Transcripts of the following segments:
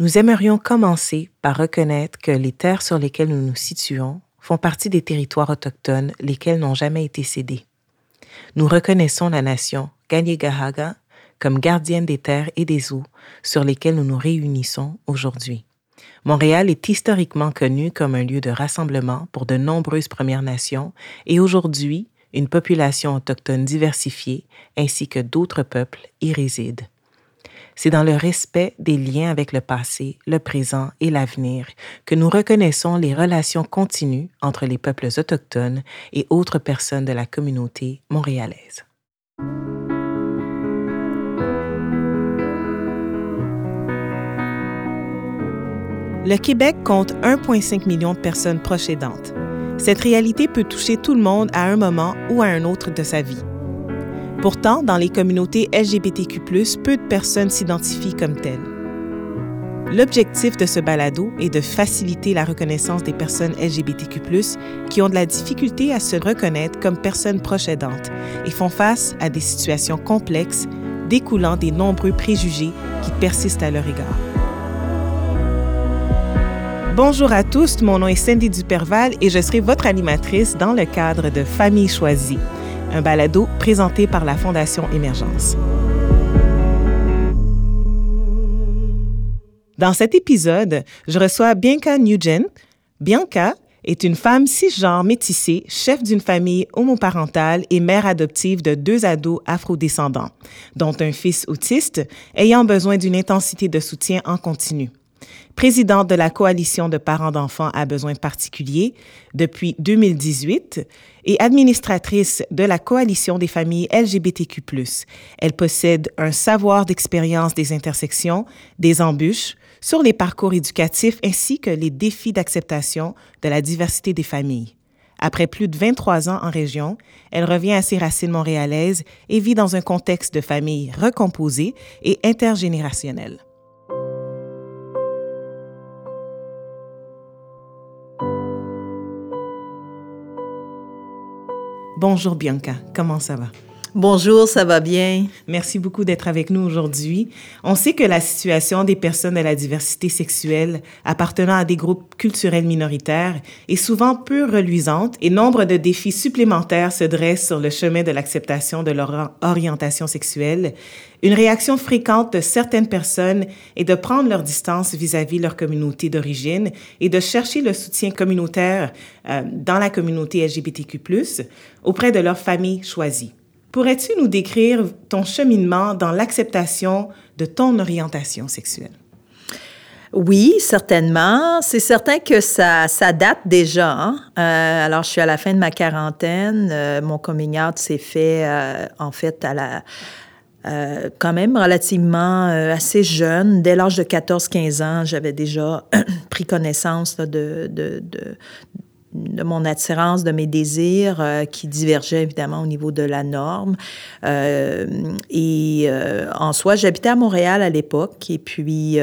nous aimerions commencer par reconnaître que les terres sur lesquelles nous nous situons font partie des territoires autochtones lesquels n'ont jamais été cédés. Nous reconnaissons la nation Gahaga comme gardienne des terres et des eaux sur lesquelles nous nous réunissons aujourd'hui. Montréal est historiquement connu comme un lieu de rassemblement pour de nombreuses Premières Nations et aujourd'hui, une population autochtone diversifiée ainsi que d'autres peuples y résident. C'est dans le respect des liens avec le passé, le présent et l'avenir que nous reconnaissons les relations continues entre les peuples autochtones et autres personnes de la communauté montréalaise. Le Québec compte 1,5 million de personnes proches aidantes. Cette réalité peut toucher tout le monde à un moment ou à un autre de sa vie. Pourtant, dans les communautés LGBTQ, peu de personnes s'identifient comme telles. L'objectif de ce balado est de faciliter la reconnaissance des personnes LGBTQ, qui ont de la difficulté à se reconnaître comme personnes proches aidantes et font face à des situations complexes découlant des nombreux préjugés qui persistent à leur égard. Bonjour à tous, mon nom est Cindy Duperval et je serai votre animatrice dans le cadre de Famille choisie, un balado présenté par la Fondation Émergence. Dans cet épisode, je reçois Bianca Nugent. Bianca est une femme cisgenre métissée, chef d'une famille homoparentale et mère adoptive de deux ados afrodescendants, dont un fils autiste ayant besoin d'une intensité de soutien en continu présidente de la Coalition de parents d'enfants à besoins particuliers depuis 2018 et administratrice de la Coalition des familles LGBTQ. Elle possède un savoir d'expérience des intersections, des embûches, sur les parcours éducatifs ainsi que les défis d'acceptation de la diversité des familles. Après plus de 23 ans en région, elle revient à ses racines montréalaises et vit dans un contexte de famille recomposée et intergénérationnelle. Bonjour Bianca, comment ça va? Bonjour, ça va bien? Merci beaucoup d'être avec nous aujourd'hui. On sait que la situation des personnes de la diversité sexuelle appartenant à des groupes culturels minoritaires est souvent peu reluisante et nombre de défis supplémentaires se dressent sur le chemin de l'acceptation de leur orientation sexuelle une réaction fréquente de certaines personnes est de prendre leur distance vis-à-vis leur communauté d'origine et de chercher le soutien communautaire euh, dans la communauté LGBTQ+, auprès de leur famille choisie. Pourrais-tu nous décrire ton cheminement dans l'acceptation de ton orientation sexuelle? Oui, certainement. C'est certain que ça, ça date déjà. Hein. Euh, alors, je suis à la fin de ma quarantaine. Euh, mon coming out s'est fait, en fait, à la, euh, quand même relativement euh, assez jeune. Dès l'âge de 14-15 ans, j'avais déjà pris connaissance de, de, de, mon attirance, de mes désirs euh, qui divergeaient évidemment au niveau de la norme. et en soi, j'habitais à Montréal à l'époque et puis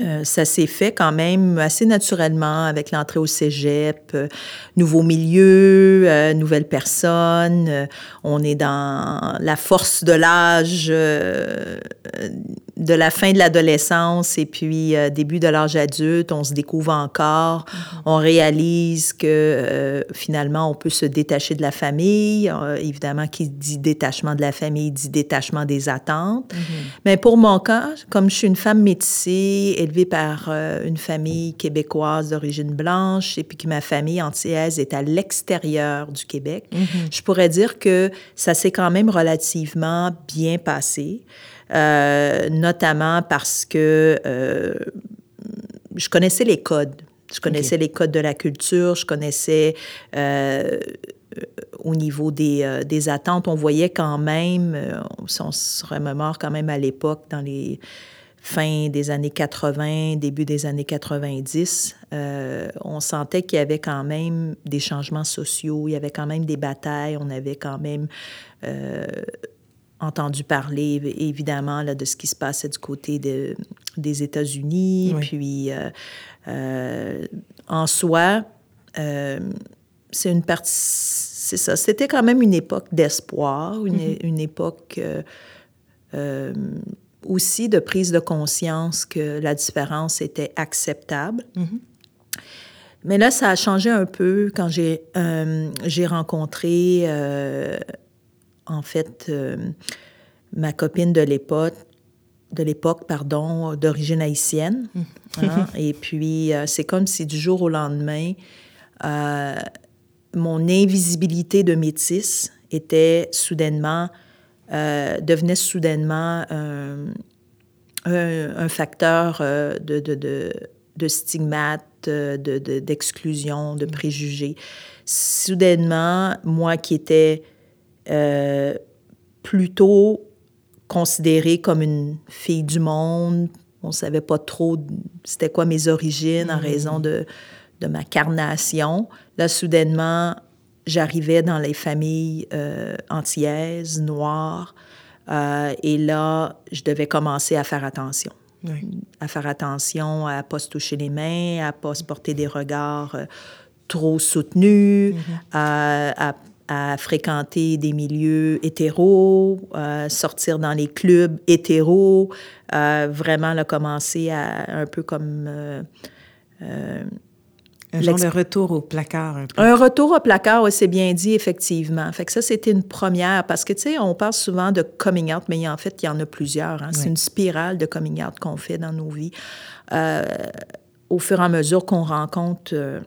euh, ça s'est fait quand même assez naturellement avec l'entrée au cégep, euh, nouveau milieu, euh, nouvelles personnes. on est dans la force de l'âge, de la fin de l'adolescence et puis début de l'âge adulte. On se découvre encore. Mm-hmm. On réalise que finalement, on peut se détacher de la famille. évidemment, qui dit détachement de la famille dit détachement des attentes. Mm-hmm. Mais pour mon cas, comme je suis une femme métissée, élevée par euh, une famille québécoise d'origine blanche et puis que ma famille antillaise est à l'extérieur du Québec, mm-hmm. je pourrais dire que ça s'est quand même relativement bien passé, euh, notamment parce que euh, je connaissais les codes. Je connaissais les codes de la culture, je connaissais au niveau des, des, attentes, on voyait quand même, on se remémore quand même à l'époque, dans les fin des années 80, début des années 90, euh, on sentait qu'il y avait quand même des changements sociaux, il y avait quand même des batailles, on avait quand même euh, entendu parler évidemment là, de ce qui se passait du côté de, des États-Unis. Puis euh, en soi, c'est une partie, c'est ça, c'était quand même une époque d'espoir, une, mm-hmm. une, époque aussi de prise de conscience que la différence était acceptable. Mais là, ça a changé un peu quand j'ai euh, j'ai rencontré, euh, en fait, euh, ma copine de l'époque, de l'époque, pardon, d'origine haïtienne. hein? Et puis, c'est comme si du jour au lendemain, mon invisibilité de métisse était soudainement, euh, devenait soudainement un, un- facteur euh, de, de, de, de stigmate, euh, de, de- d'exclusion, de préjugés. Soudainement, moi qui étais euh, plutôt considérée comme une fille du monde, on savait pas trop c'était quoi mes origines en raison de, de ma carnation. Là, soudainement, j'arrivais dans les familles euh, antillaises, noires, euh, et là, je devais commencer à faire attention. Oui. À faire attention à ne pas se toucher les mains, à ne pas se porter des regards euh, trop soutenus, à, à- à fréquenter des milieux hétéros, euh, sortir dans les clubs hétéros, vraiment là, commencer à un peu comme Un genre de retour au placard un peu. un retour au placard, oui, c'est bien dit, effectivement. Fait que ça, c'était une première, parce que, tu sais, on parle souvent de coming out, mais en fait, il y en a plusieurs. hein. C'est une spirale de coming out qu'on fait dans nos vies. Euh, au fur et à mesure qu'on rencontre euh,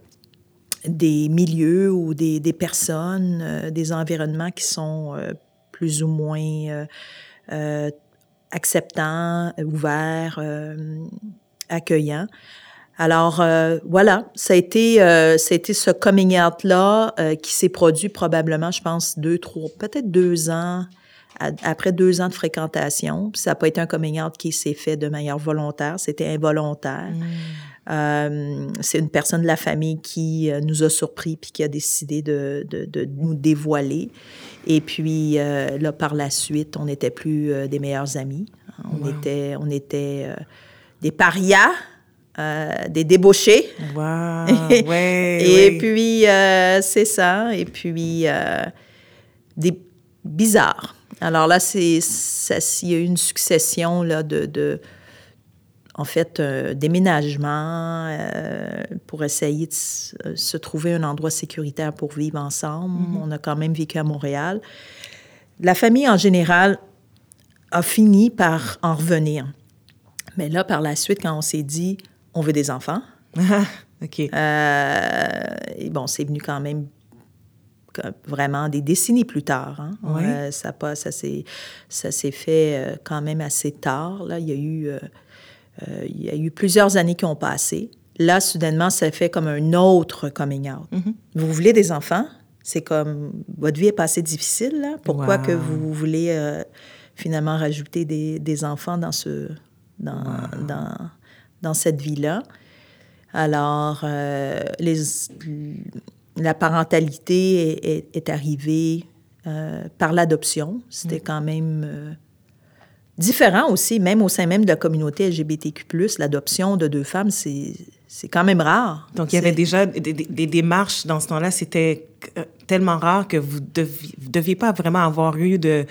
des milieux ou des, des personnes, euh, des environnements qui sont plus ou moins acceptants, ouverts, accueillants. Alors euh, voilà, ça a été, euh, ça a été ce coming out-là euh, qui s'est produit probablement, je pense, deux, trois, peut-être deux ans, à- après deux ans de fréquentation. Puis ça n'a pas été un coming out qui s'est fait de manière volontaire, c'était involontaire. Euh, c'est une personne de la famille qui nous a surpris puis qui a décidé de, de, de nous dévoiler. Et puis là, par la suite, on n'était plus des meilleurs amis. On Wow. était, on était des parias, euh, des débauchés. Wow, Et- ouais, Et ouais. puis, euh, c'est ça. Et puis, euh, des bizarres. Alors là, c'est, il y a eu une succession là, de, de en fait, déménagement pour essayer de se trouver un endroit sécuritaire pour vivre ensemble. On a quand même vécu à Montréal. La famille, en général, a fini par en revenir. Mais là, par la suite, quand on s'est dit, on veut des enfants, OK. euh, et bon, c'est venu quand même vraiment des décennies plus tard. hein. Oui. Euh, ça ça s'est, fait euh, quand même assez tard. Là, il y a eu, euh, il y a eu plusieurs années qui ont passé. Là, soudainement, ça fait comme un autre coming out. Vous voulez des enfants? C'est comme votre vie est passée difficile. Là. Pourquoi Wow. que vous voulez finalement rajouter des, des enfants dans ce dans, dans, dans cette vie-là? Alors, euh, les, la parentalité est, est- est arrivée euh, par l'adoption. C'était quand même euh, différent aussi, même au sein même de la communauté LGBTQ+, l'adoption de deux femmes, c'est quand même rare. Donc, il y avait déjà des, des- des démarches dans ce temps-là. C'était tellement rare que vous ne deviez, deviez pas vraiment avoir eu de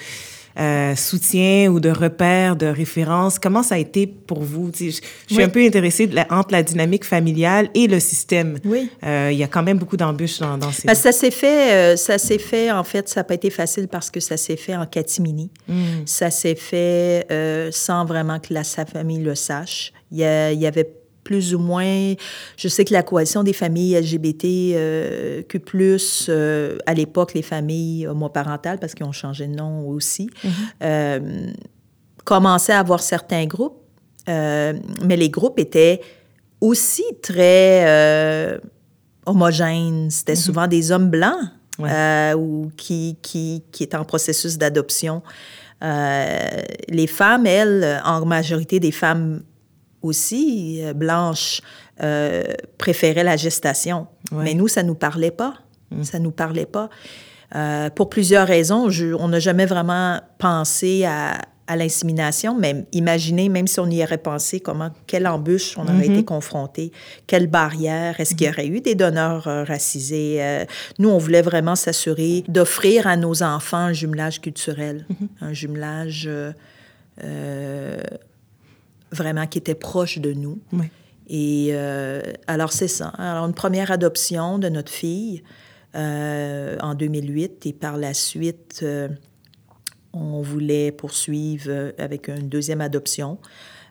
euh, soutien ou de repères, de références? Comment ça a été pour vous? Je, je suis Oui. un peu intéressée de la- entre la dynamique familiale et le système. Oui. Euh, il y a quand même beaucoup d'embûches dans, dans ces... Que ça s'est fait, euh, ça s'est fait, en fait, ça n'a pas été facile parce que ça s'est fait en catimini. Ça s'est fait sans vraiment que la, sa famille le sache. Il y, a- il y avait plus ou moins, je sais que la coalition des familles LGBT, euh, euh, à l'époque, les familles homoparentales, parce qu'ils ont changé de nom aussi, euh, commençaient à avoir certains groupes, euh, mais les groupes étaient aussi très homogènes. C'était souvent des hommes blancs Ouais. ou qui, qui, qui étaient en processus d'adoption. Euh, les femmes, elles, en majorité des femmes aussi, euh, blanches, euh, préféraient la gestation. Ouais. Mais nous, ça ne nous parlait pas. Ça ne nous parlait pas. Euh, pour plusieurs raisons, je- on n'a jamais vraiment pensé à, à l'insémination, mais imaginez, même si on y aurait pensé, comment, quelle embûche on aurait été confronté, quelle barrière, est-ce qu'il y aurait eu des donneurs euh, racisés? Euh, nous, on voulait vraiment s'assurer d'offrir à nos enfants un jumelage culturel, un jumelage euh, vraiment qui étaient proches de nous. Oui. Et alors, c'est ça. Alors, une première adoption de notre fille en 2008 et par la suite, on voulait poursuivre avec une deuxième adoption.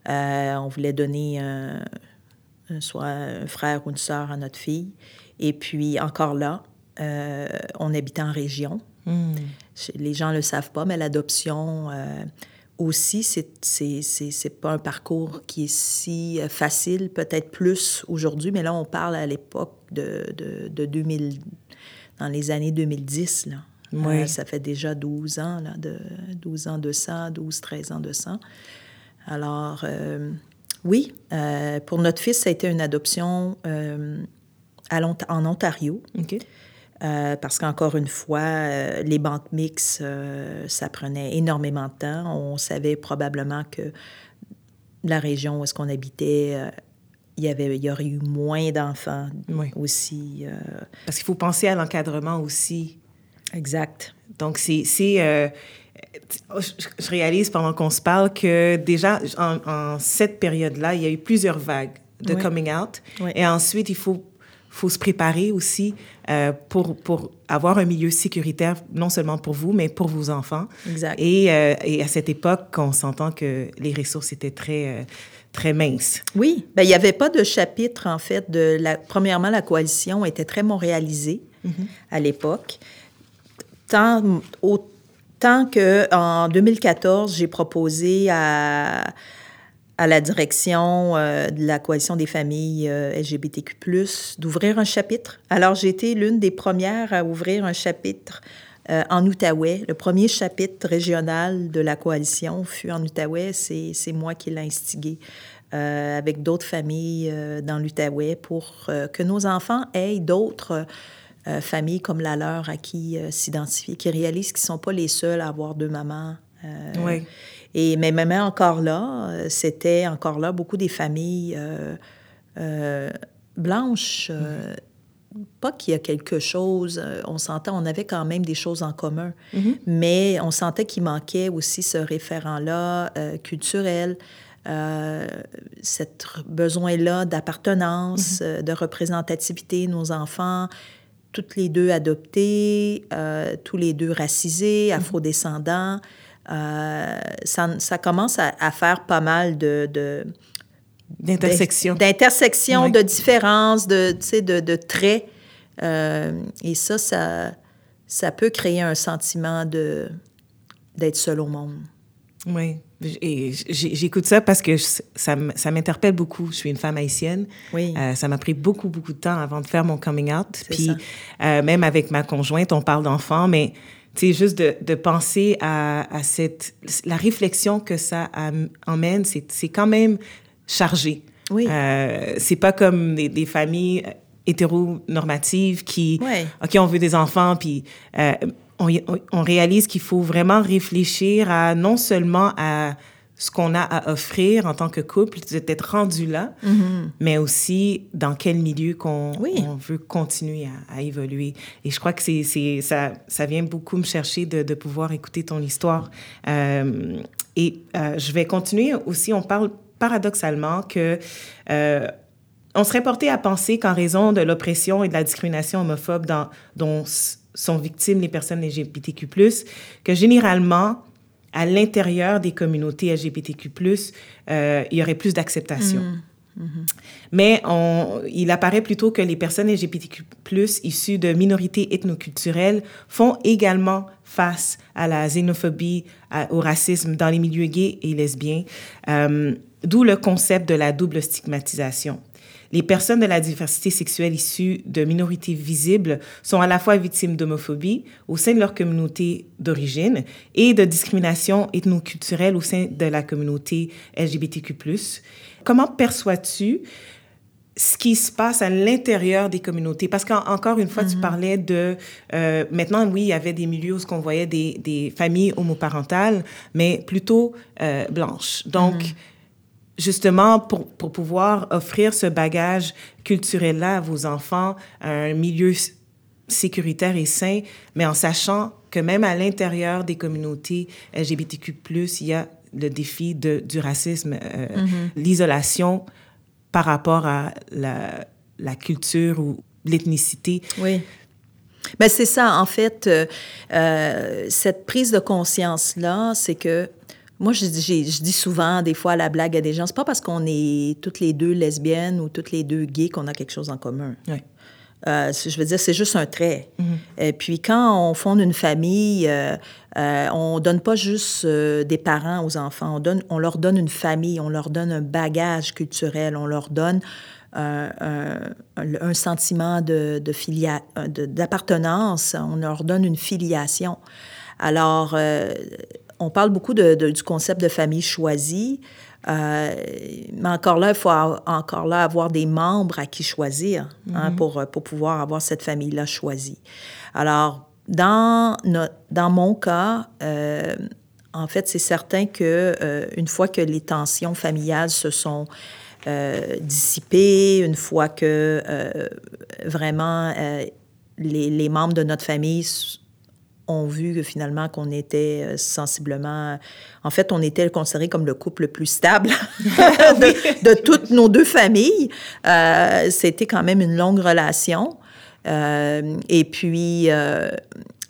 on voulait donner un, soit un frère ou une sœur à notre fille. Et puis, encore là, euh, on habite en région. Hmm. Les gens ne le savent pas, mais l'adoption euh, aussi, c'est pas un parcours qui est si euh, facile, peut-être plus aujourd'hui, mais là, on parle à l'époque de, de, 2000, dans les années 2010. Là. Oui. ça fait déjà 12 ans, là, de, 12 ans de ça, 12, 13 ans de ça. Alors, oui, euh, pour notre fils, ça a été une adoption euh, en Ontario. Euh, parce qu'encore une fois, les banques mixtes, ça prenait énormément de temps. On savait probablement que la région où est-ce qu'on habitait, il y, avait, il y aurait eu moins d'enfants aussi. Parce qu'il faut penser à l'encadrement aussi. Exact. Donc, c'est je réalise pendant qu'on se parle que déjà, en, cette période-là, il y a eu plusieurs vagues de coming out. Et ensuite, il faut, faut se préparer aussi euh, pour, pour avoir un milieu sécuritaire, non seulement pour vous, mais pour vos enfants. Exact. Et, euh, et à cette époque, on s'entend que les ressources étaient très... Euh, très minces. Oui, ben, il n'y avait pas de chapitre, en fait. De la... Premièrement, la coalition était très montréalisée mm-hmm. à l'époque. Tant, au, Tant qu'en 2014, j'ai proposé à, à la direction euh, de la Coalition des familles euh, LGBTQ, d'ouvrir un chapitre. Alors, j'ai été l'une des premières à ouvrir un chapitre euh, en Outaouais. Le premier chapitre régional de la coalition fut en Outaouais. C'est moi qui l'ai instigé. avec d'autres familles dans l'Outaouais pour que nos enfants aient d'autres familles comme la leur à qui s'identifier, qui réalisent qu'ils ne sont pas les seuls à avoir deux mamans. Oui. Et mais même encore là, c'était encore là beaucoup des familles blanches. Pas qu'il y a quelque chose, on sentait, on avait quand même des choses en commun, mm-hmm. mais on sentait qu'il manquait aussi ce référent-là culturel, euh, cet besoin-là d'appartenance, mm-hmm. de représentativité, nos enfants, toutes les deux adoptées, euh, tous les deux racisés, mhm. afrodescendants. Euh, ça, ça, commence à, faire pas mal de... de D'intersections. D'intersections, de différences, de, de, de traits. Euh, et ça, ça, ça peut créer un sentiment de d'être seul au monde. Oui. Et j'écoute ça parce que ça, ça m'interpelle beaucoup. Je suis une femme haïtienne. Oui. Euh, ça m'a pris beaucoup, beaucoup de temps avant de faire mon coming out. Puis euh, même avec ma conjointe, on parle d'enfants, mais c'est juste de, de, penser à, à, cette la réflexion que ça emmène, c'est quand même chargé. Oui. Euh, c'est pas comme des, des familles hétéronormatives qui, ouais. ok, on veut des enfants, puis euh, on, réalise qu'il faut vraiment réfléchir à non seulement à ce qu'on a à offrir en tant que couple, d'être rendu là, mm-hmm. mais aussi dans quel milieu qu'on on veut continuer à, évoluer. Et je crois que c'est ça, ça vient beaucoup me chercher de, de pouvoir écouter ton histoire. Euh, et euh, je vais continuer aussi, on parle paradoxalement que... Euh, on serait porté à penser qu'en raison de l'oppression et de la discrimination homophobe dans, dont sont victimes les personnes LGBTQ+, que généralement, à l'intérieur des communautés LGBTQ+, euh, il y aurait plus d'acceptation. Mm. Mm-hmm. Mais on, il apparaît plutôt que les personnes LGBTQ+, issues de minorités ethnoculturelles, font également face à la xénophobie, au racisme dans les milieux gays et lesbiens, euh, d'où le concept de la double stigmatisation. Les personnes de la diversité sexuelle issues de minorités visibles sont à la fois victimes d'homophobie au sein de leur communauté d'origine et de discrimination ethnoculturelle au sein de la communauté LGBTQ+. Comment perçois-tu ce qui se passe à l'intérieur des communautés? Parce qu'encore une fois, tu mm-hmm. parlais de... Euh, maintenant, oui, il y avait des milieux où on voyait des, des familles homoparentales, mais plutôt euh, blanches. Donc, mm-hmm justement pour, pour pouvoir offrir ce bagage culturel-là à vos enfants, un milieu sécuritaire et sain, mais en sachant que même à l'intérieur des communautés LGBTQ+, il y a le défi de, du racisme, mm-hmm. l'isolation par rapport à la, la culture ou l'ethnicité. Oui. Mais ben, c'est ça, en fait, euh, euh, cette prise de conscience-là, c'est que moi, je, je, dis souvent, des fois, à la blague à des gens, c'est pas parce qu'on est toutes les deux lesbiennes ou toutes les deux gays qu'on a quelque chose en commun. Oui. Euh, je veux dire, c'est juste un trait. Mm-hmm. Et puis, quand on fonde une famille, euh, euh, on donne pas juste des parents aux enfants, on, donne, on leur donne une famille, on leur donne un bagage culturel, on leur donne un, un, sentiment de, de d'appartenance, on leur donne une filiation. Alors, on parle beaucoup de, du concept de famille choisie. Euh, mais encore là, il faut encore là avoir des membres à qui choisir hein, mm-hmm. pour, pour pouvoir avoir cette famille-là choisie. Alors, dans, dans mon cas, euh, en fait, c'est certain que euh, une fois que les tensions familiales se sont dissipées, une fois que vraiment les, les, membres de notre famille ont vu que finalement qu'on était euh, sensiblement... En fait, on était considéré comme le couple le plus stable de, toutes nos deux familles. Euh, C'était quand même une longue relation. Euh, et puis, euh,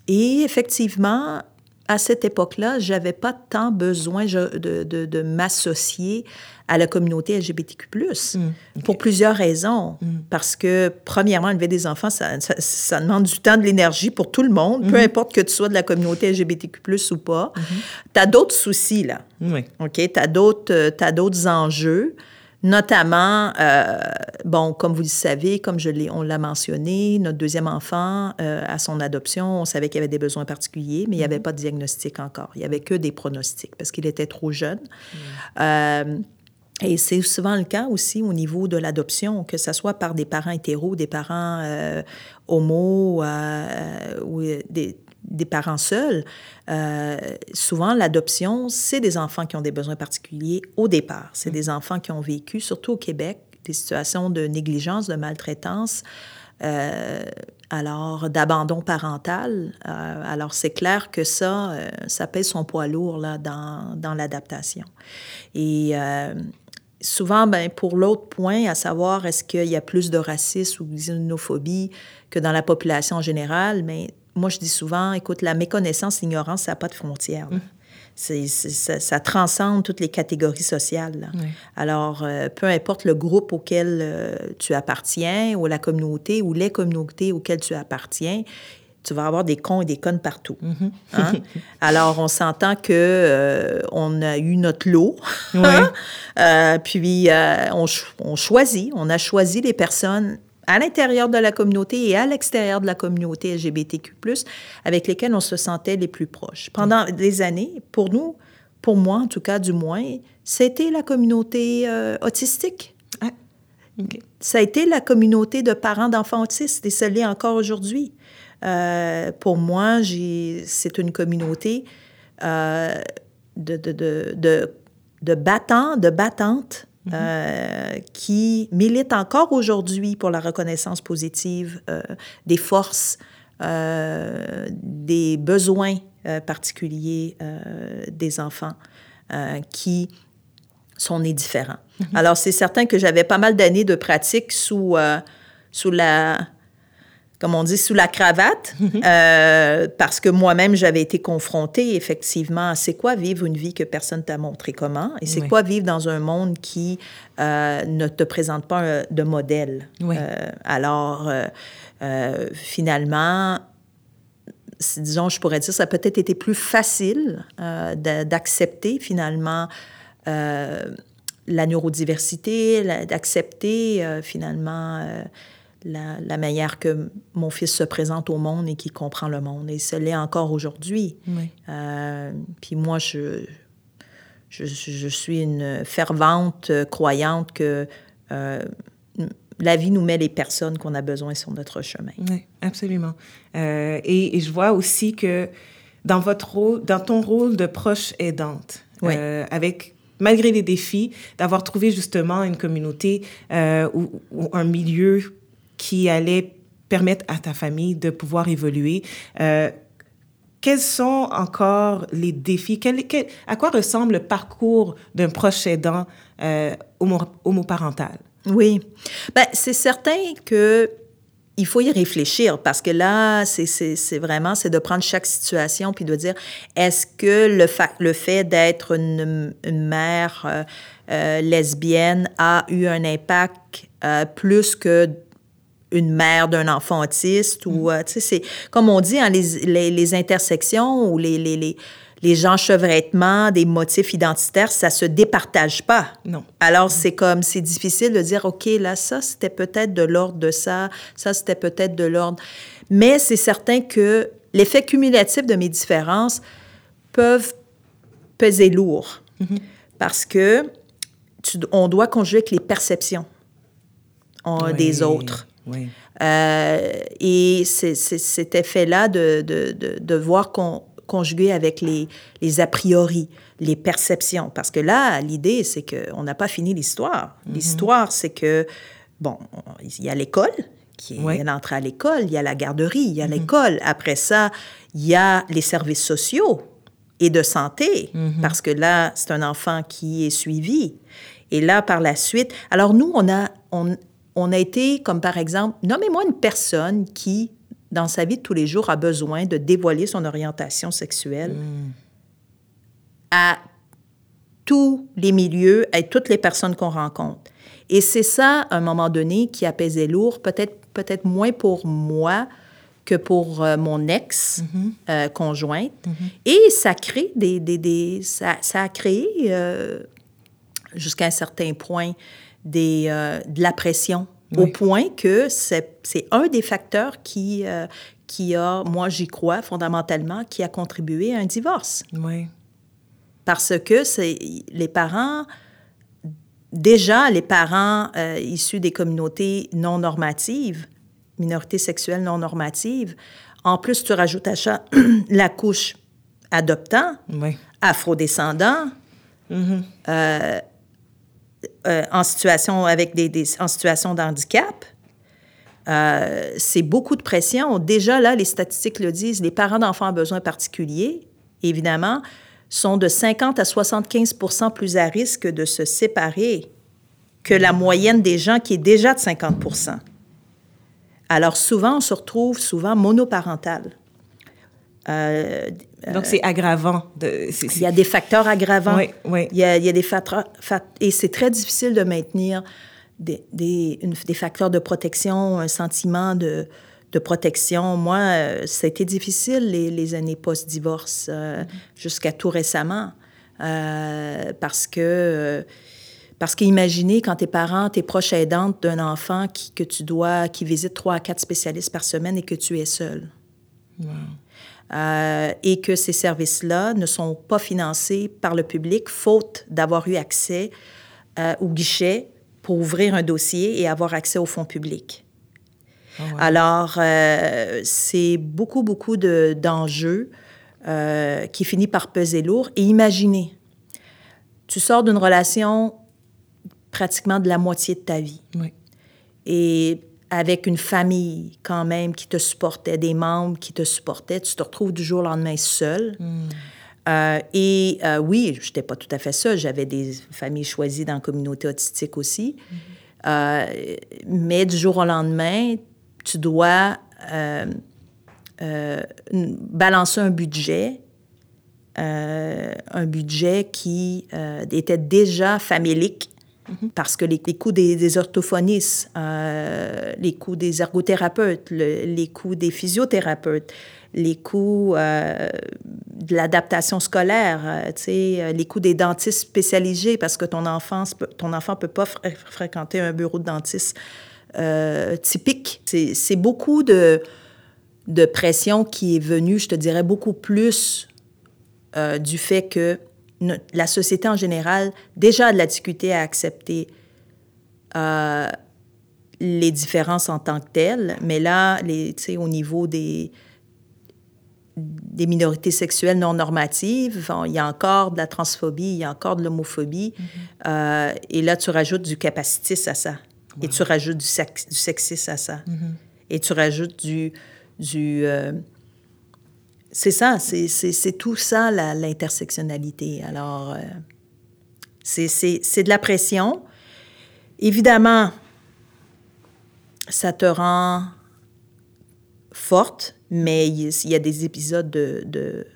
et effectivement, à cette époque-là, j'avais pas tant besoin de, de, de m'associer à la communauté LGBTQ+, mm, pour plusieurs raisons. Mm. Parce que, premièrement, élever des enfants, ça, ça, demande du temps, de l'énergie pour tout le monde, peu mm-hmm. importe que tu sois de la communauté LGBTQ+, ou pas. Mm-hmm. Tu as d'autres soucis, là. Oui. OK? Tu as d'autres enjeux. Notamment, euh, bon, comme vous le savez, comme je l'ai, on l'a mentionné, notre deuxième enfant, euh, à son adoption, on savait qu'il avait des besoins particuliers, mais il n'y avait mm-hmm. pas de diagnostic encore. Il n'y avait que des pronostics parce qu'il était trop jeune. Euh, et c'est souvent le cas aussi au niveau de l'adoption, que ce soit par des parents hétéros, des parents euh, homo euh, ou des, des, parents seuls. Euh, souvent, l'adoption, c'est des enfants qui ont des besoins particuliers au départ. C'est des enfants qui ont vécu, surtout au Québec, des situations de négligence, de maltraitance. Euh, alors, d'abandon parental. Euh, alors, c'est clair que ça, euh, ça pèse son poids lourd là, dans, dans l'adaptation. Et souvent, ben, pour l'autre point, à savoir est-ce qu'il y a plus de racisme ou de xénophobie que dans la population en général, mais moi, je dis souvent, écoute, la méconnaissance, l'ignorance, ça n'a pas de frontières. Mmh. C'est, ça, transcende toutes les catégories sociales. Alors, euh, peu importe le groupe auquel euh, tu appartiens, ou la communauté, ou les communautés auxquelles tu appartiens, tu vas avoir des cons et des connes partout. Mm-hmm. Hein? Alors, on s'entend que euh, on a eu notre lot, euh, puis euh, on, on, choisit, on a choisi les personnes à l'intérieur de la communauté et à l'extérieur de la communauté LGBTQ+, avec lesquelles on se sentait les plus proches. Pendant des années, pour nous, pour moi en tout cas du moins, c'était la communauté autistique. Ah, ça a été la communauté de parents d'enfants autistes et ça l'est encore aujourd'hui. Euh, pour moi, c'est une communauté euh, de, de, de, de, battants, de battantes mm-hmm. euh, qui militent encore aujourd'hui pour la reconnaissance positive des forces, des besoins particuliers des enfants qui sont nés différents. Mm-hmm. Alors, c'est certain que j'avais pas mal d'années de pratique sous, sous la comme on dit, sous la cravate, euh, parce que moi-même, j'avais été confrontée effectivement à c'est quoi vivre une vie que personne t'a montré comment, et c'est quoi vivre dans un monde qui euh, ne te présente pas euh, de modèle. alors, finalement, disons, je pourrais dire, ça a peut-être été plus facile d'accepter finalement la neurodiversité, d'accepter finalement la, manière que mon fils se présente au monde et qu'il comprend le monde. Et ce l'est encore aujourd'hui. Euh, puis moi, je, je, suis une fervente croyante que euh, la vie nous met les personnes qu'on a besoin sur notre chemin. Oui, absolument. Euh, et, je vois aussi que dans votre rôle, dans ton rôle de proche aidante, avec malgré les défis, d'avoir trouvé justement une communauté ou, un milieu qui allait permettre à ta famille de pouvoir évoluer. Euh, quels sont encore les défis? à quoi ressemble le parcours d'un proche aidant euh, homoparental? Oui. Ben, c'est certain que il faut y réfléchir parce que là, c'est vraiment, c'est de prendre chaque situation puis de dire, est-ce que le, fait d'être une, mère euh, lesbienne a eu un impact plus que une mère d'un enfant autiste ou, mm. tu sais, c'est comme on dit, hein, les, les, intersections ou les, les les enchevêtrements des motifs identitaires, ça se départage pas. Non. Alors, c'est comme, c'est difficile de dire, OK, là, ça, c'était peut-être de l'ordre de ça, ça, c'était peut-être de l'ordre. Mais c'est certain que l'effet cumulatif de mes différences peuvent peser lourd. Mm-hmm. Parce que on doit conjuguer avec les perceptions des autres. Oui. Euh, et c'est cet effet-là de, de, de, de, voir qu'on conjugué avec les, les a priori, les perceptions. Parce que là, l'idée, c'est qu'on n'a pas fini l'histoire. Mhm. L'histoire, c'est que, bon, il y a l'école, qui est oui. l'entrée à l'école, il y a la garderie, il y a mhm. l'école. Après ça, il y a les services sociaux et de santé, mhm. parce que là, c'est un enfant qui est suivi. Et là, par la suite, alors nous, on a, on, on a été, comme par exemple, nommez-moi une personne qui dans sa vie de tous les jours, a besoin de dévoiler son orientation sexuelle mm. à tous les milieux, à toutes les personnes qu'on rencontre. Et c'est ça, à un moment donné, qui apaisait lourd, peut-être peut-être moins pour moi que pour euh, mon ex-conjointe. Mm-hmm. Euh, mm-hmm. Et ça crée des... des, des ça, ça, a créé, euh, jusqu'à un certain point, des, de la pression au point que c'est un des facteurs qui, euh, qui a, moi j'y crois fondamentalement, qui a contribué à un divorce. Oui. Parce que c'est les parents, déjà les parents euh, issus des communautés non normatives, minorités sexuelles non normatives, en plus tu rajoutes à ça la couche adoptant, oui. afrodescendant, mm-hmm. euh, euh, en situation avec des, en situation d'handicap, euh, c'est beaucoup de pression. Déjà là, les statistiques le disent, les parents d'enfants à besoins particuliers, évidemment, sont de 50 à 75% plus à risque de se séparer que la moyenne des gens qui est déjà de 50% Alors souvent, on se retrouve souvent monoparental. Euh, Donc, c'est aggravant. De, Il y a des facteurs aggravants. Oui, oui. Il, y a, il y a des facteurs... Et c'est très difficile de maintenir des, des, des, facteurs de protection, un sentiment de, de protection. Moi, euh, ça a été difficile les, les années post-divorce, euh, mm-hmm. jusqu'à tout récemment, euh, parce que... Parce qu'imaginez quand tes parents, tes proches aidantes d'un enfant qui, que tu dois, qui visite trois à quatre spécialistes par semaine et que tu es seul. Wow. Euh, et que ces services-là ne sont pas financés par le public, faute d'avoir eu accès euh, au guichet pour ouvrir un dossier et avoir accès aux fonds publics. Oh, Alors, euh, c'est beaucoup, beaucoup d'enjeux qui finissent par peser lourd. Et imaginez, tu sors d'une relation pratiquement de la moitié de ta vie. Oui. Et avec une famille quand même qui te supportait, des membres qui te supportaient, tu te retrouves du jour au lendemain seul. Mm. Euh, et euh, oui, je n'étais pas tout à fait seule. J'avais des familles choisies dans la communauté autistique aussi. Mm-hmm. Euh, mais du jour au lendemain, tu dois balancer un budget, un budget qui était déjà famélique. Parce que les, coûts des, orthophonistes, euh, les coûts des ergothérapeutes, les coûts des physiothérapeutes, les coûts euh, de l'adaptation scolaire, euh, les coûts des dentistes spécialisés parce que ton enfant ton enfant peut pas fréquenter un bureau de dentiste typique. C'est beaucoup de, de pression qui est venue, je te dirais, beaucoup plus du fait que la société en général déjà a de la difficulté à accepter euh, les différences en tant que telles, mais là, les, au niveau des, des minorités sexuelles non normatives, il y a encore de la transphobie, il y a encore de l'homophobie, mm-hmm. euh, et là, tu rajoutes du capacitisme à ça, et tu rajoutes du, sex, du sexisme à ça, mm-hmm. et tu rajoutes du... du euh, c'est ça, c'est tout ça, l'intersectionnalité. Alors, euh, c'est de la pression. Évidemment, ça te rend forte, mais il y a des épisodes de, de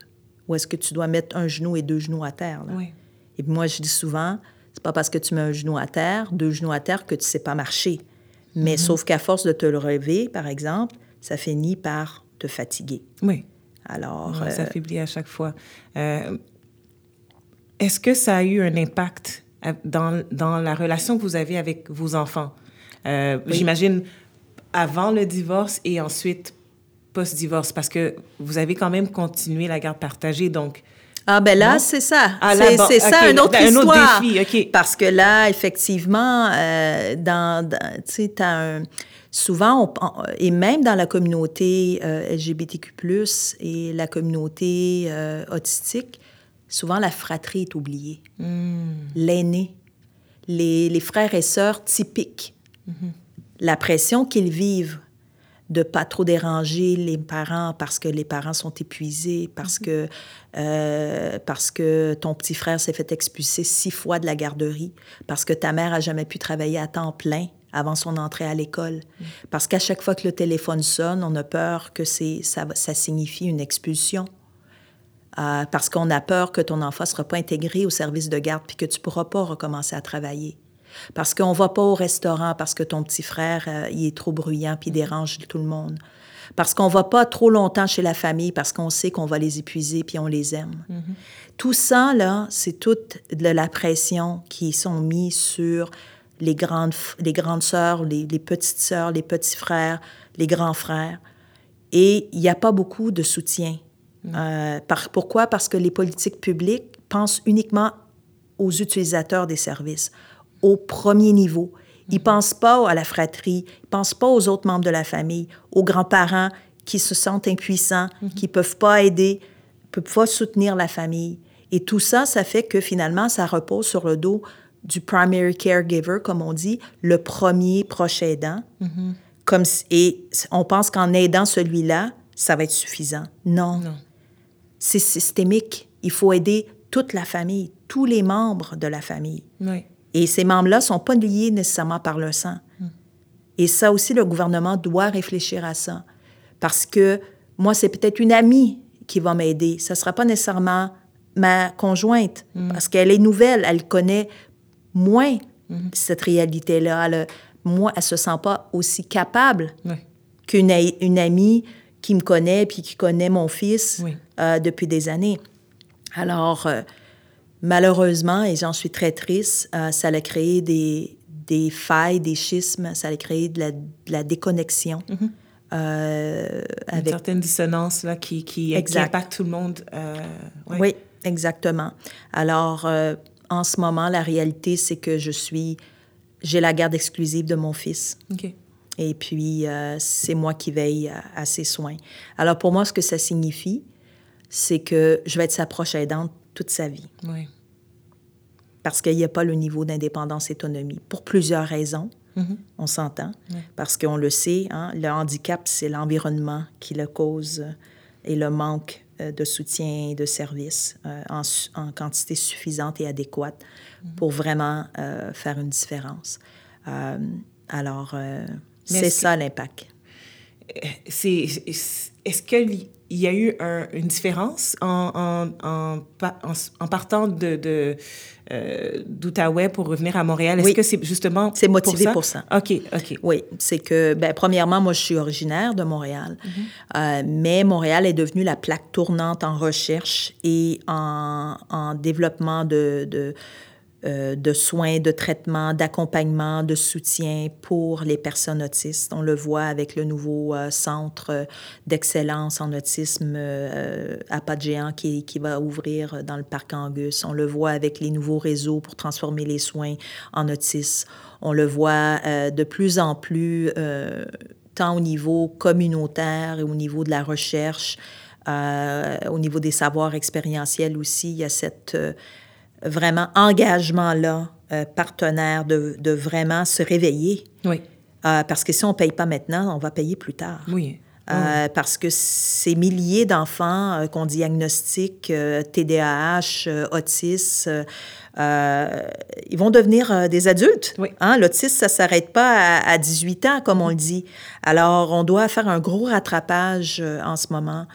où est-ce que tu dois mettre un genou et deux genoux à terre. Oui. Et moi, je dis souvent, c'est pas parce que tu mets un genou à terre, deux genoux à terre, que tu sais pas marcher. Mais mm-hmm. sauf qu'à force de te le relever, par exemple, ça finit par te fatiguer. Oui. Alors. ça euh, affaiblit à chaque fois. Euh, est-ce que ça a eu un impact euh, dans, dans, la relation que vous avez avec vos enfants? J'imagine avant le divorce et ensuite post-divorce, parce que vous avez quand même continué la garde partagée, donc... Ah ben là, c'est ça. Ah, c'est ça, une autre histoire. Autre défi, Parce que là, effectivement, dans, tu sais, tu as un souvent, et même dans la communauté euh, LGBTQ+, et la communauté euh, autistique, souvent la fratrie est oubliée. Hmm. L'aîné, les, frères et sœurs typiques, mm-hmm. la pression qu'ils vivent de pas trop déranger les parents parce que les parents sont épuisés, parce mm-hmm. que euh, parce que ton petit frère s'est fait expulser six fois de la garderie, parce que ta mère a jamais pu travailler à temps plein avant son entrée à l'école. Parce qu'à chaque fois que le téléphone sonne, on a peur que ça, ça signifie une expulsion. Euh, parce qu'on a peur que ton enfant ne sera pas intégré au service de garde puis que tu ne pourras pas recommencer à travailler. Parce qu'on ne va pas au restaurant parce que ton petit frère, euh, il est trop bruyant puis dérange tout le monde. Parce qu'on ne va pas trop longtemps chez la famille parce qu'on sait qu'on va les épuiser puis on les aime. Mm-hmm. Tout ça, là, c'est toute de la pression qui sont mises sur les grandes, les grandes sœurs, les, petites sœurs, les petits frères, les grands frères. Et il n'y a pas beaucoup de soutien. Mm. Euh, par, pourquoi? Parce que les politiques publiques pensent uniquement aux utilisateurs des services, au premier niveau. Ils ne mm. pensent pas à la fratrie, ils ne pensent pas aux autres membres de la famille, aux grands-parents qui se sentent impuissants, mm-hmm. qui ne peuvent pas aider, ne peuvent pas soutenir la famille. Et tout ça, ça fait que finalement, ça repose sur le dos du primary caregiver, comme on dit, le premier proche aidant. Mm-hmm. comme, et on pense qu'en aidant celui-là, ça va être suffisant. Non. C'est systémique. Il faut aider toute la famille, tous les membres de la famille. Et ces membres-là ne sont pas liés nécessairement par le sang. Mm. Et ça aussi, le gouvernement doit réfléchir à ça. Parce que moi, c'est peut-être une amie qui va m'aider. Ce ne sera pas nécessairement ma conjointe, mm. parce qu'elle est nouvelle, elle connaît moins mhm. cette réalité-là. Elle, moi, elle se sent pas aussi capable qu'une une amie qui me connaît puis qui connaît mon fils euh, depuis des années. Alors, euh, malheureusement, et j'en suis très triste, euh, ça a créé des, des, failles, des schismes, ça a créé de la, déconnexion. Mhm. avec... Une certaine dissonance là, qui, qui, qui impacte tout le monde. Oui, exactement. Alors, en ce moment, la réalité, c'est que je suis, j'ai la garde exclusive de mon fils. Et puis, euh, c'est moi qui veille à, ses soins. Alors, pour moi, ce que ça signifie, c'est que je vais être sa proche aidante toute sa vie. Oui. Parce qu'il n'y a pas le niveau d'indépendance et autonomie, pour plusieurs raisons. Mm-hmm. On s'entend. Parce qu'on le sait, hein, le handicap, c'est l'environnement qui le cause et le manque euh, de soutien et de services euh, en, quantité suffisante et adéquate mhm. pour vraiment euh, faire une différence. alors, c'est ça l'impact. C'est, est-ce qu'il y a eu une différence en, en, en, partant de, de euh, d'Outaouais pour revenir à Montréal? Est-ce que c'est justement C'est motivé pour ça? OK, OK. Oui, c'est que, ben, premièrement, moi, je suis originaire de Montréal, mhm. euh, mais Montréal est devenu la plaque tournante en recherche et en, en développement de, de euh, de soins, de traitement, d'accompagnement, de soutien pour les personnes autistes. On le voit avec le nouveau euh, centre d'excellence en autisme euh, à pas de géant qui, qui, va ouvrir dans le parc Angus. On le voit avec les nouveaux réseaux pour transformer les soins en autisme. On le voit de plus en plus tant au niveau communautaire et au niveau de la recherche, au niveau des savoirs expérientiels aussi, il y a cette vraiment engagement-là, euh, partenaire, de, de, vraiment se réveiller. Oui. Euh, parce que si on ne paye pas maintenant, on va payer plus tard. Oui. Euh, parce que ces milliers d'enfants qu'on diagnostique TDAH, autisme, ils vont devenir des adultes. Hein? L'autisme, ça ne s'arrête pas à, 18 ans, comme on le dit. Alors, on doit faire un gros rattrapage en ce moment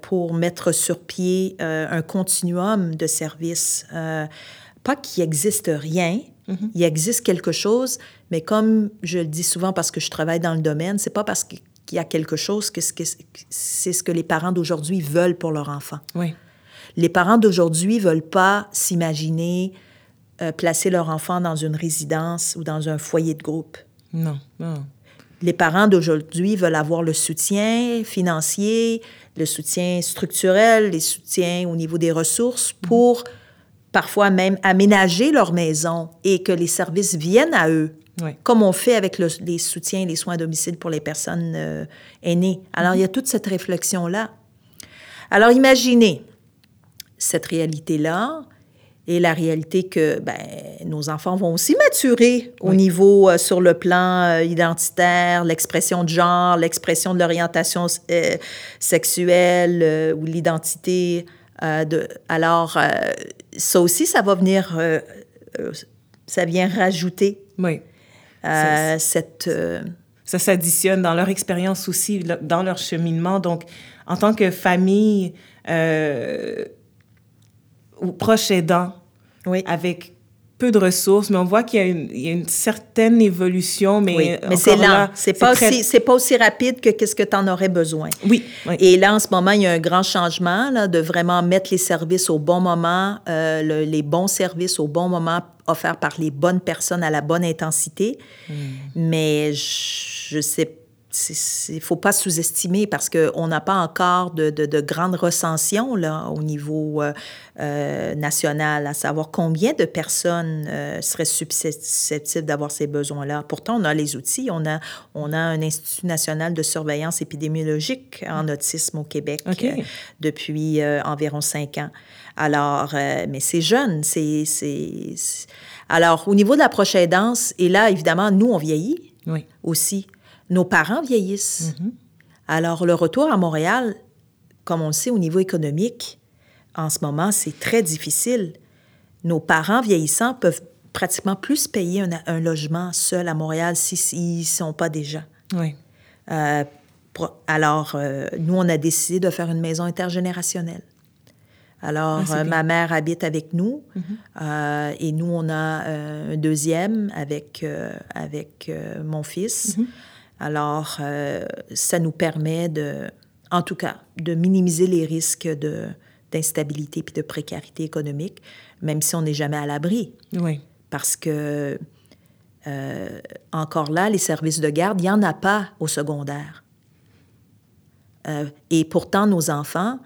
pour mettre sur pied un continuum de services. pas qu'il n'existe rien, mm-hmm. il existe quelque chose, mais comme je le dis souvent parce que je travaille dans le domaine, c'est pas parce qu'il y a quelque chose que c'est ce que les parents d'aujourd'hui veulent pour leur enfant. Oui. Les parents d'aujourd'hui veulent pas s'imaginer euh, placer leur enfant dans une résidence ou dans un foyer de groupe. Non, non. Les parents d'aujourd'hui veulent avoir le soutien financier, le soutien structurel, les soutiens au niveau des ressources pour parfois même aménager leur maison et que les services viennent à eux comme on fait avec les soutiens et les soins à domicile pour les personnes euh, aînées. Alors, il y a toute cette réflexion-là. Alors, imaginez cette réalité-là et la réalité que ben, nos enfants vont aussi maturer au niveau euh, sur le plan euh, identitaire, l'expression de genre, l'expression de l'orientation sexuelle ou l'identité. de, alors, ça aussi, ça va venir, ça vient rajouter oui. Euh, cette... Euh, ça s'additionne dans leur expérience aussi, dans leur cheminement. Donc, en tant que famille euh, ou proche aidant, oui. avec peu de ressources, mais on voit qu'il y, y, a une certaine évolution, mais, oui, mais c'est lent. C'est pas, aussi, c'est pas aussi rapide que qu'est-ce que tu en aurais besoin. Oui, Et là, en ce moment, il y a un grand changement là, de vraiment mettre les services au bon moment, euh, les bons services au bon moment offerts par les bonnes personnes à la bonne intensité. Hmm. Mais je, je sais il ne faut pas sous-estimer parce qu'on n'a pas encore de, de, grandes recensions là, au niveau euh, euh, national, à savoir combien de personnes euh, seraient susceptibles d'avoir ces besoins-là. Pourtant, on a les outils. On a, on a un Institut national de surveillance épidémiologique en autisme au Québec depuis environ cinq ans. Alors, mais c'est jeune, c'est... Alors, au niveau de la prochaine aidance, et là, évidemment, nous, on vieillit oui. aussi nos parents vieillissent. Mm-hmm. Alors, le retour à Montréal, comme on le sait au niveau économique, en ce moment, c'est très difficile. Nos parents vieillissants peuvent pratiquement plus payer un, logement seul à Montréal s'ils ne sont pas déjà. Oui. Euh, alors, euh, nous, on a décidé de faire une maison intergénérationnelle. Alors, ah, euh, ma mère habite avec nous mm-hmm. et nous, on a un deuxième avec, avec mon fils. Mm-hmm. Alors, euh, ça nous permet de, en tout cas, de minimiser les risques de, d'instabilité puis de précarité économique, même si on n'est jamais à l'abri. Oui. Parce que, euh, encore là, les services de garde, il n'y en a pas au secondaire. Euh, et pourtant, nos enfants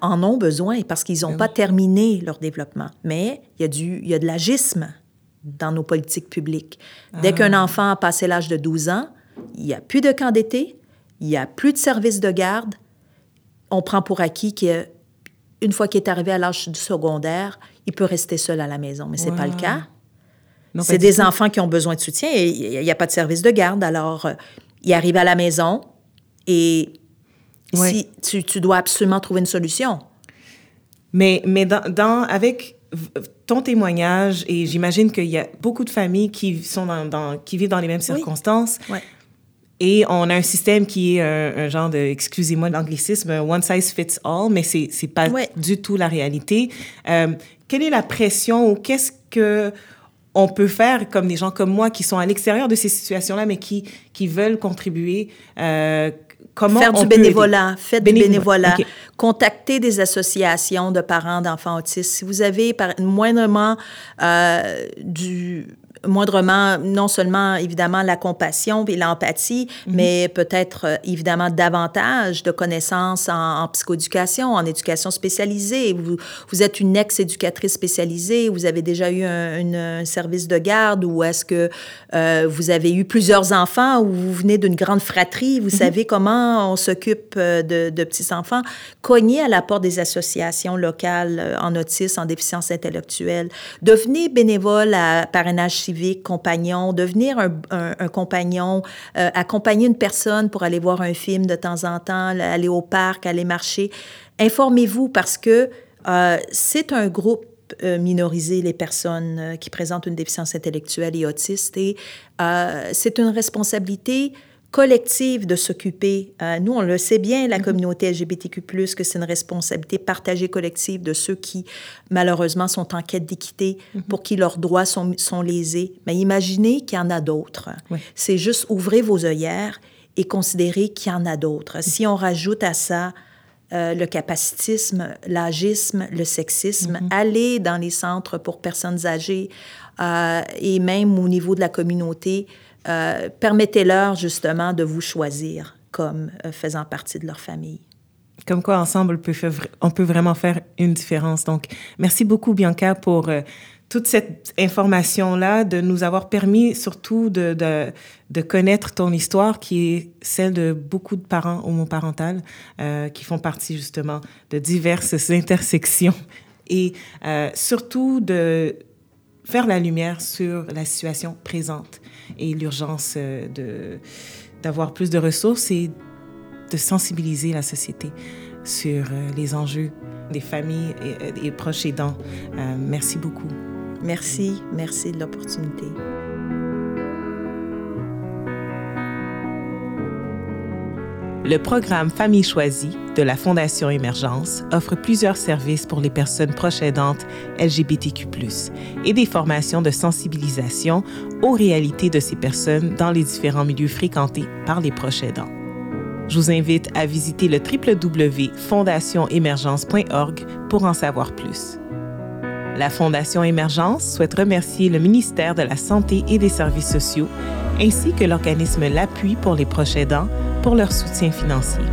en ont besoin parce qu'ils n'ont ben pas terminé leur développement. Mais il y, a du, y a de l'agisme dans nos politiques publiques. Dès ah. qu'un enfant a passé l'âge de 12 ans, il n'y a plus de camp d'été, il n'y a plus de service de garde. On prend pour acquis qu'une fois qu'il est arrivé à l'âge du secondaire, il peut rester seul à la maison, mais ce n'est pas le cas. C'est des enfants qui ont besoin de soutien et il n'y a pas de service de garde. Alors, euh, il arrive à la maison et si tu, dois absolument trouver une solution. Mais, mais dans, avec ton témoignage, et j'imagine qu'il y a beaucoup de familles qui, sont dans, qui vivent dans les mêmes circonstances, et on a un système qui est un, genre de, excusez-moi l'anglicisme, one size fits all, mais c'est c'est pas du tout la réalité. Euh, quelle est la pression ou qu'est-ce que on peut faire comme des gens comme moi qui sont à l'extérieur de ces situations-là, mais qui qui veulent contribuer? Euh, comment faire du bénévolat, faites du bénévolat, contactez des associations de parents d'enfants autistes. Si vous avez par, moindrement euh, du moindrement, non seulement évidemment la compassion et l'empathie, mhm. mais peut-être euh, évidemment davantage de connaissances en, psychoéducation, en éducation spécialisée. Vous, vous êtes une ex-éducatrice spécialisée, vous avez déjà eu un, service de garde ou est-ce que euh, vous avez eu plusieurs enfants ou vous venez d'une grande fratrie, vous mhm. savez comment on s'occupe euh, de, de petits-enfants. Cognez à la porte des associations locales en autisme, en déficience intellectuelle. Devenez bénévole à parrainage civil compagnon, devenir un, un, compagnon, euh, accompagner une personne pour aller voir un film de temps en temps, aller au parc, aller marcher. Informez-vous parce que euh, c'est un groupe euh, minorisé, les personnes qui présentent une déficience intellectuelle et autiste, et c'est une responsabilité collective de s'occuper. Euh, nous, on le sait bien, la mm-hmm. communauté LGBTQ+, que c'est une responsabilité partagée collective de ceux qui, malheureusement, sont en quête d'équité, mm-hmm. pour qui leurs droits sont, sont lésés. Mais imaginez qu'il y en a d'autres. C'est juste ouvrir vos œillères et considérer qu'il y en a d'autres. Si on rajoute à ça euh, le capacitisme, l'agisme, le sexisme, aller dans les centres pour personnes âgées euh, et même au niveau de la communauté, euh, permettez-leur justement de vous choisir comme euh, faisant partie de leur famille. Comme quoi, ensemble, on peut, vraiment faire une différence. Donc, merci beaucoup, Bianca, pour euh, toute cette information-là, de nous avoir permis surtout de, de, de, connaître ton histoire, qui est celle de beaucoup de parents homoparentales qui font partie justement de diverses intersections et surtout de faire la lumière sur la situation présente et l'urgence euh, d'avoir plus de ressources et de sensibiliser la société sur euh, les enjeux des familles et, et proches aidants. Euh, merci beaucoup. Merci, merci de l'opportunité. Le programme Famille choisie de la Fondation Émergence offre plusieurs services pour les personnes proches aidantes LGBTQ+, et des formations de sensibilisation aux réalités de ces personnes dans les différents milieux fréquentés par les proches aidants. Je vous invite à visiter le www.fondationemergence.org pour en savoir plus. La Fondation Émergence souhaite remercier le ministère de la Santé et des Services sociaux ainsi que l'organisme L'Appui pour les proches aidants pour leur soutien financier.